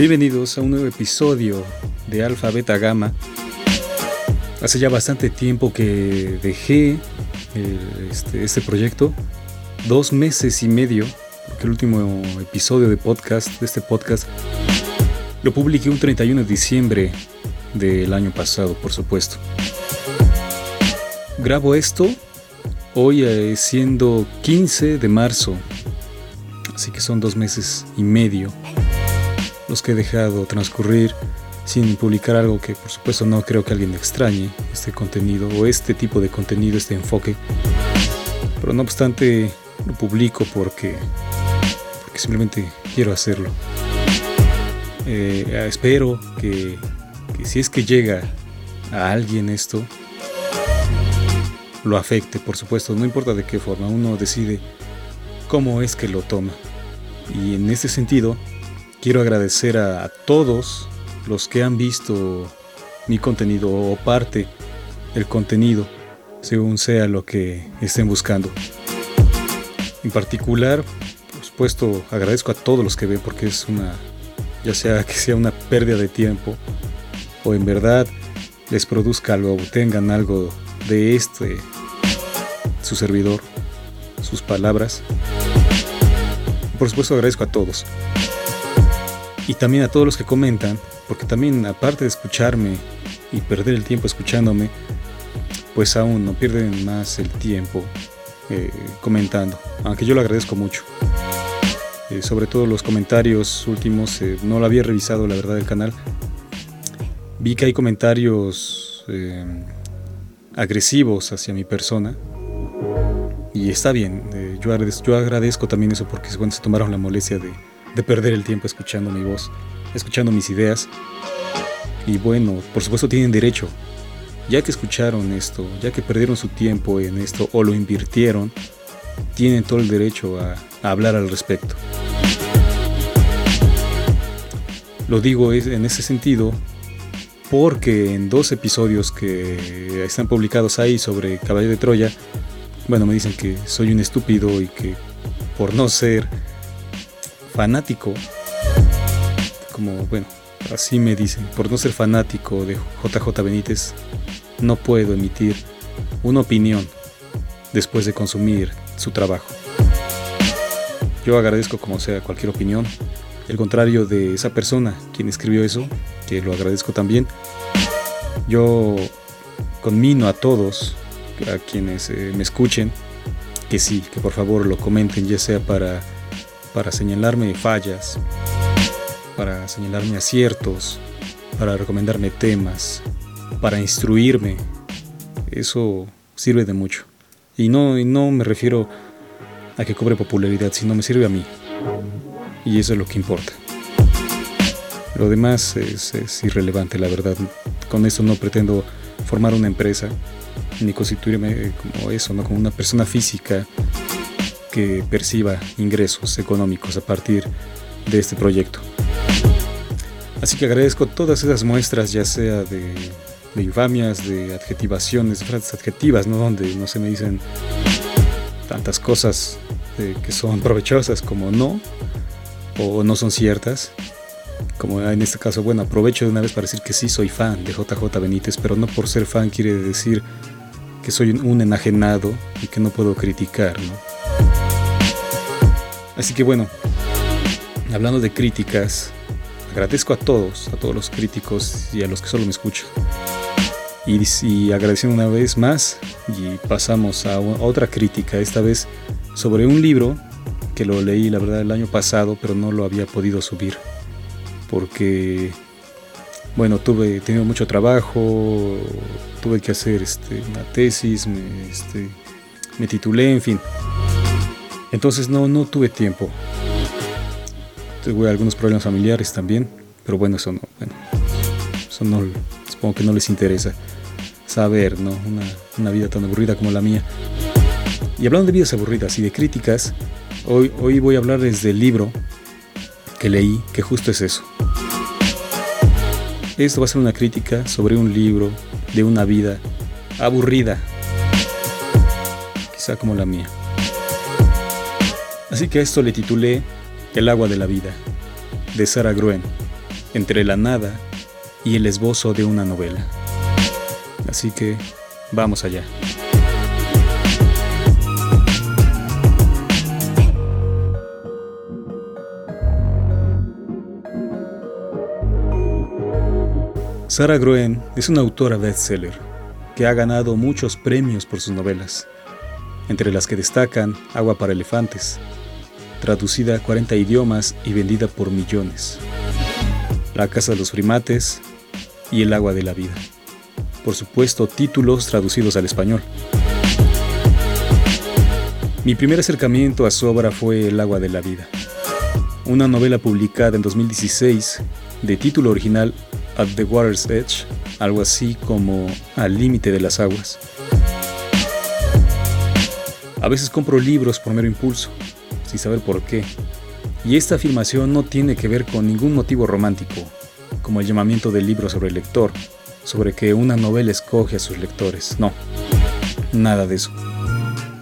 Bienvenidos a un nuevo episodio de Alfa Beta Gamma. Hace ya bastante tiempo que dejé este, este, proyecto, dos meses y medio, porque el último episodio de podcast, de este podcast, lo publiqué un 31 de diciembre del año pasado, por supuesto. Grabo esto hoy eh, siendo 15 de marzo, así que son dos meses y medio los que he dejado transcurrir sin publicar algo que por supuesto no creo que alguien extrañe este contenido o este tipo de contenido, este enfoque. Pero no obstante lo publico porque, porque simplemente quiero hacerlo. Eh, espero que, que si es que llega a alguien esto, lo afecte, por supuesto, no importa de qué forma, uno decide cómo es que lo toma. Y en ese sentido, Quiero agradecer a, todos los que han visto mi contenido o parte del contenido, según sea lo que estén buscando. En particular, por supuesto, agradezco a todos los que ven porque es una, ya sea que sea una pérdida de tiempo o en verdad les produzca algo o tengan algo de este, su servidor, sus palabras. Por supuesto, agradezco a todos y también a todos los que comentan, porque también aparte de escucharme y perder el tiempo escuchándome, pues aún no pierden más el tiempo eh, comentando, aunque yo lo agradezco mucho. Eh, sobre todo los comentarios últimos, eh, no lo había revisado la verdad del canal. Vi que hay comentarios agresivos hacia mi persona. Y está bien, yo agradezco, yo, agradezco, también eso porque bueno, se tomaron la molestia de, de perder el tiempo escuchando mi voz, escuchando mis ideas. Y bueno, por supuesto tienen derecho. Ya que escucharon esto, ya que perdieron su tiempo en esto o lo invirtieron, tienen todo el derecho a, hablar al respecto. Lo digo en ese sentido porque en dos episodios que están publicados ahí sobre Caballo de Troya, bueno, me dicen que soy un estúpido y que por no ser fanático, como bueno, así me dicen, por no ser fanático de JJ Benítez, no puedo emitir una opinión después de consumir su trabajo. Yo agradezco como sea cualquier opinión, el contrario de esa persona quien escribió eso, que lo agradezco también. Yo conmino a todos, a quienes eh, me escuchen, que sí, que por favor lo comenten, ya sea para para señalarme fallas, para señalarme aciertos, para recomendarme temas, para instruirme. Eso sirve de mucho. Y no, no me refiero a que cobre popularidad, sino me sirve a mí. Y eso es lo que importa. Lo demás es, es irrelevante, la verdad. Con eso no pretendo formar una empresa, ni constituirme como eso, ¿no? como una persona física que perciba ingresos económicos a partir de este proyecto. Así que agradezco todas esas muestras, ya sea de, infamias, de adjetivaciones, de frases adjetivas, ¿no? donde no se me dicen tantas cosas eh, que son provechosas como no, o no son ciertas. Como en este caso, bueno, aprovecho de una vez para decir que sí soy fan de JJ Benítez, pero no por ser fan quiere decir que soy un enajenado y que no puedo criticar, ¿no? Así que bueno, hablando de críticas, agradezco a todos, a todos los críticos y a los que solo me escuchan. Y, agradeciendo una vez más, y pasamos a, otra crítica, esta vez sobre un libro que lo leí la verdad el año pasado, pero no lo había podido subir. Porque, bueno, tuve mucho trabajo, tuve que hacer este, una tesis, me, este, me titulé, en fin. Entonces no, no tuve tiempo. Tuve algunos problemas familiares también, pero bueno, eso no, bueno, eso no, supongo que no les interesa saber, ¿no? Una, vida tan aburrida como la mía. Y hablando de vidas aburridas y de críticas, hoy, hoy voy a hablarles del libro que leí, que justo es eso. Esto va a ser una crítica sobre un libro de una vida aburrida, quizá como la mía. Así que a esto le titulé El agua de la vida, de Sarah Gruen. entre la nada y el esbozo de una novela. Así que vamos allá. Sarah Groen es una autora bestseller que ha ganado muchos premios por sus novelas, entre las que destacan Agua para elefantes, traducida a 40 idiomas y vendida por millones, La Casa de los Primates y El Agua de la Vida. Por supuesto, títulos traducidos al español. Mi primer acercamiento a su obra fue El Agua de la Vida, una novela publicada en 2016 de título original At the Water's Edge, algo así como Al límite de las aguas. A veces compro libros por mero impulso, sin saber por qué, y esta afirmación no tiene que ver con ningún motivo romántico, como el llamamiento del libro sobre el lector, sobre que una novela escoge a sus lectores. No, nada de eso.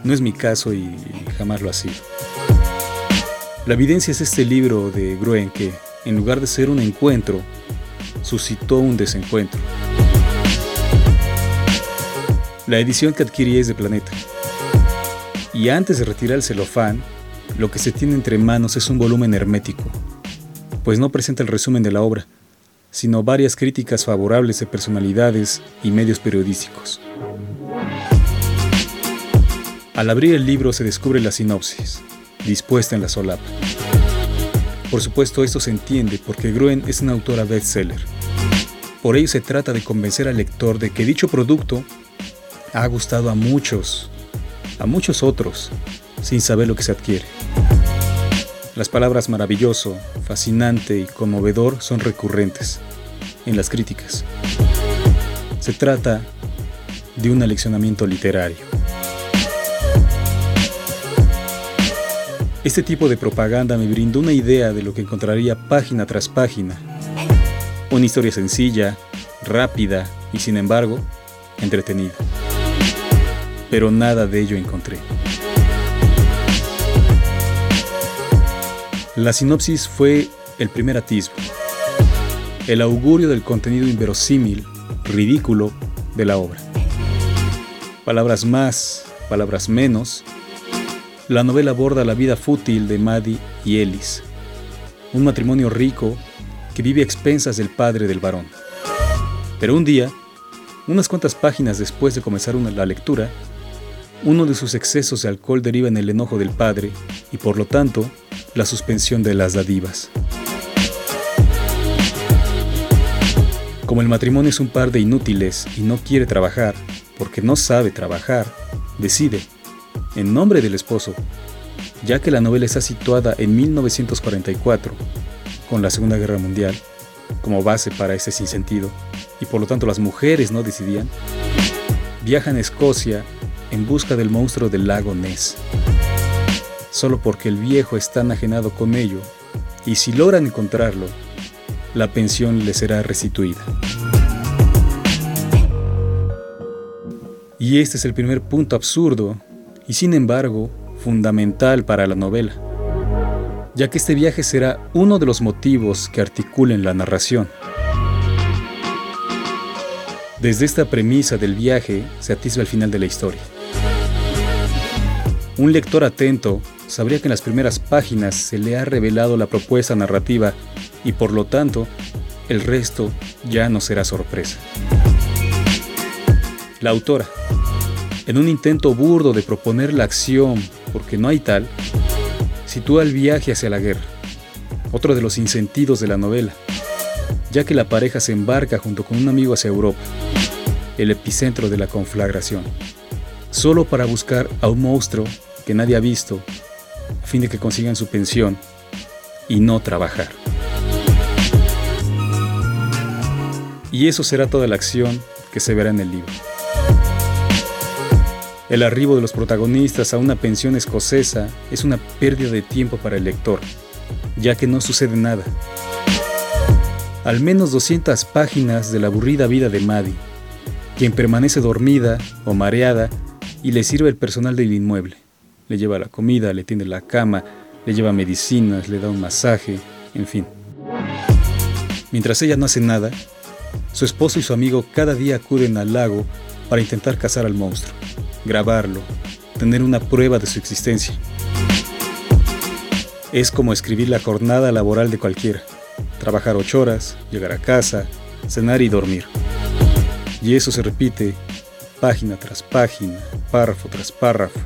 No es mi caso y jamás lo ha sido. La evidencia es este libro de Gruen que, en lugar de ser un encuentro, suscitó un desencuentro. La edición que adquirí es de Planeta. Y antes de retirar el celofán, lo que se tiene entre manos es un volumen hermético, pues no presenta el resumen de la obra, sino varias críticas favorables de personalidades y medios periodísticos. Al abrir el libro se descubre la sinopsis, dispuesta en la solapa. Por supuesto, esto se entiende porque Gruen es una autora bestseller. Por ello se trata de convencer al lector de que dicho producto ha gustado a muchos, a muchos otros, sin saber lo que se adquiere. Las palabras maravilloso, fascinante y conmovedor son recurrentes en las críticas. Se trata de un aleccionamiento literario. Este tipo de propaganda me brindó una idea de lo que encontraría página tras página. Una historia sencilla, rápida y sin embargo, entretenida. Pero nada de ello encontré. La sinopsis fue el primer atisbo, el augurio del contenido inverosímil, ridículo de la obra. Palabras más, palabras menos, la novela aborda la vida fútil de Maddie y Ellis, un matrimonio rico que vive a expensas del padre del varón. Pero un día, unas cuantas páginas después de comenzar la lectura, uno de sus excesos de alcohol deriva en el enojo del padre y por lo tanto la suspensión de las dadivas. Como el matrimonio es un par de inútiles y no quiere trabajar porque no sabe trabajar, decide en nombre del esposo, ya que la novela está situada en 1944, con la Segunda Guerra Mundial como base para ese sinsentido, y por lo tanto las mujeres no decidían, viajan a Escocia en busca del monstruo del lago Ness, solo porque el viejo está enajenado con ello, y si logran encontrarlo, la pensión le será restituida. Y este es el primer punto absurdo y sin embargo fundamental para la novela, ya que este viaje será uno de los motivos que articulen la narración. Desde esta premisa del viaje se atisba el final de la historia. Un lector atento sabría que en las primeras páginas se le ha revelado la propuesta narrativa y por lo tanto el resto ya no será sorpresa. La autora, en un intento burdo de proponer la acción, porque no hay tal, sitúa el viaje hacia la guerra, otro de los insentidos de la novela, ya que la pareja se embarca junto con un amigo hacia Europa, el epicentro de la conflagración, solo para buscar a un monstruo que nadie ha visto, fin de que consigan su pensión y no trabajar. Y eso será toda la acción que se verá en el libro. El arribo de los protagonistas a una pensión escocesa es una pérdida de tiempo para el lector, ya que no sucede nada. Al menos 200 páginas de la aburrida vida de Maddie, quien permanece dormida o mareada y le sirve el personal del inmueble. Le lleva la comida, le tiende la cama, le lleva medicinas, le da un masaje, en fin. Mientras ella no hace nada, su esposo y su amigo cada día acuden al lago para intentar cazar al monstruo, grabarlo, tener una prueba de su existencia. Es como escribir la jornada laboral de cualquiera. Trabajar ocho horas, llegar a casa, cenar y dormir. Y eso se repite página tras página, párrafo tras párrafo,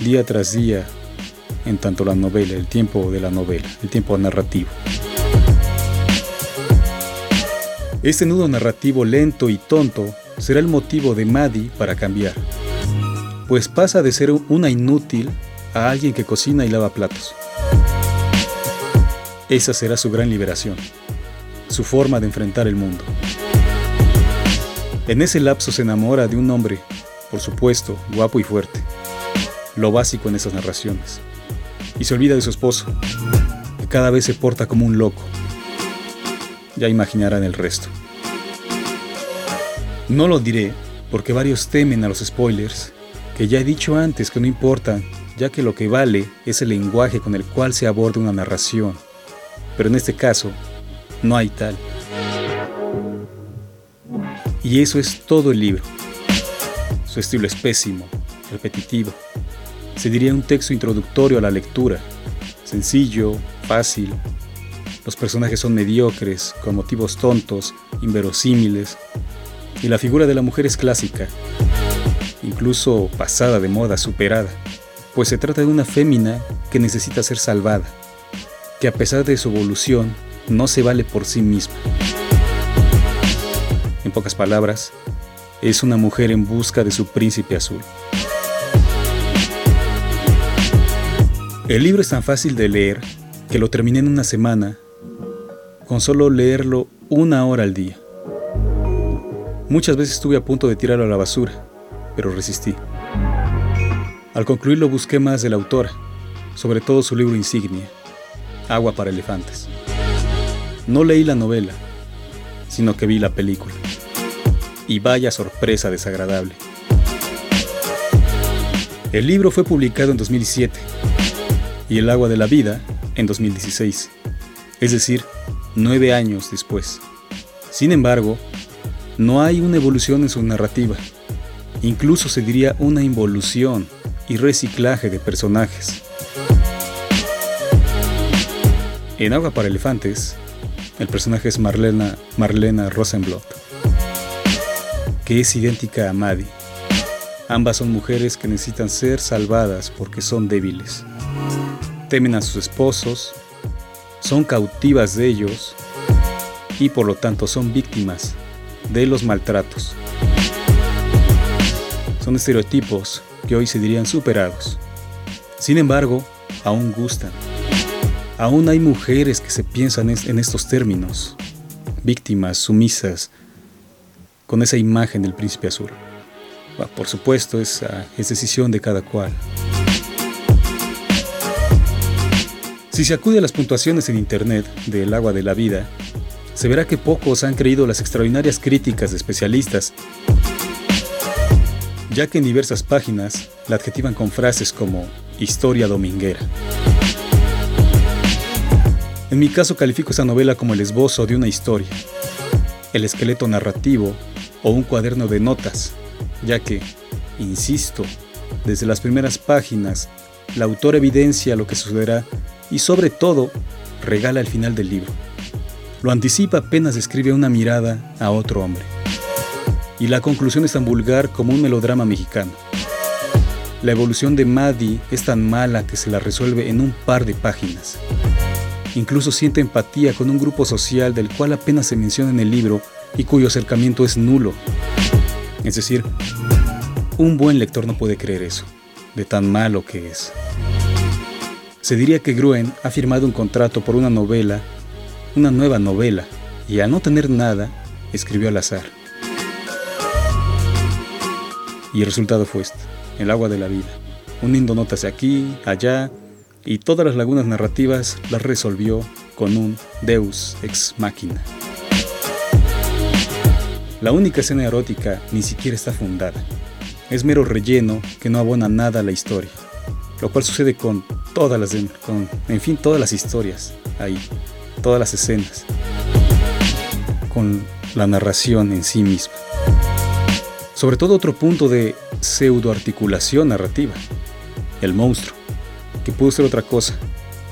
día tras día, en tanto la novela, el tiempo de la novela, el tiempo narrativo. Este nudo narrativo lento y tonto será el motivo de Maddie para cambiar, pues pasa de ser una inútil a alguien que cocina y lava platos. Esa será su gran liberación, su forma de enfrentar el mundo. En ese lapso se enamora de un hombre, por supuesto, guapo y fuerte, lo básico en esas narraciones, y se olvida de su esposo, que cada vez se porta como un loco. Ya imaginarán el resto. No lo diré porque varios temen a los spoilers, que ya he dicho antes que no importan, ya que lo que vale es el lenguaje con el cual se aborda una narración pero en este caso no hay tal. Y eso es todo el libro. Su estilo es pésimo, repetitivo. Se diría un texto introductorio a la lectura, sencillo, fácil. Los personajes son mediocres, con motivos tontos, inverosímiles, y la figura de la mujer es clásica, incluso pasada de moda, superada, pues se trata de una fémina que necesita ser salvada que a pesar de su evolución, no se vale por sí misma. En pocas palabras, es una mujer en busca de su príncipe azul. El libro es tan fácil de leer que lo terminé en una semana con solo leerlo una hora al día. Muchas veces estuve a punto de tirarlo a la basura, pero resistí. Al concluirlo busqué más de la autora, sobre todo su libro insignia, Agua para elefantes. No leí la novela, sino que vi la película. Y vaya sorpresa desagradable. El libro fue publicado en 2007 y El agua de la vida en 2016, es decir, nueve años después. Sin embargo, no hay una evolución en su narrativa, incluso se diría una involución y reciclaje de personajes. En Agua para Elefantes, el personaje es Marlena, Marlena Rosenblatt, que es idéntica a Maddie. Ambas son mujeres que necesitan ser salvadas porque son débiles. Temen a sus esposos, son cautivas de ellos y por lo tanto son víctimas de los maltratos. Son estereotipos que hoy se dirían superados. Sin embargo, aún gustan. Aún hay mujeres que se piensan en estos términos, víctimas, sumisas, con esa imagen del príncipe azul. por supuesto, esa es decisión de cada cual. Si se acude a las puntuaciones en Internet del agua de la vida, se verá que pocos han creído las extraordinarias críticas de especialistas, ya que en diversas páginas la adjetivan con frases como historia dominguera. En mi caso califico esta novela como el esbozo de una historia, el esqueleto narrativo o un cuaderno de notas, ya que, insisto, desde las primeras páginas, la autor evidencia lo que sucederá y sobre todo regala el final del libro. Lo anticipa apenas describe una mirada a otro hombre. Y la conclusión es tan vulgar como un melodrama mexicano. La evolución de Maddie es tan mala que se la resuelve en un par de páginas. Incluso siente empatía con un grupo social del cual apenas se menciona en el libro y cuyo acercamiento es nulo. Es decir, un buen lector no puede creer eso, de tan malo que es. Se diría que Gruen ha firmado un contrato por una novela, una nueva novela, y al no tener nada, escribió al azar. Y el resultado fue este, el agua de la vida, uniendo notas aquí, allá, y todas las lagunas narrativas las resolvió con un Deus ex machina. La única escena erótica ni siquiera está fundada. Es mero relleno que no abona nada a la historia, lo cual sucede con todas las, con, en fin, todas las historias ahí, todas las escenas. con la narración en sí misma. Sobre todo otro punto de pseudoarticulación narrativa, el monstruo, que pudo ser otra cosa,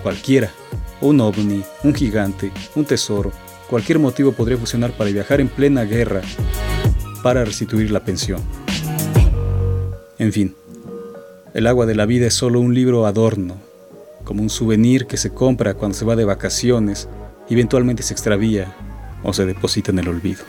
cualquiera, un ovni, un gigante, un tesoro, cualquier motivo podría funcionar para viajar en plena guerra para restituir la pensión. En fin, el agua de la vida es solo un libro adorno, como un souvenir que se compra cuando se va de vacaciones y eventualmente se extravía o se deposita en el olvido.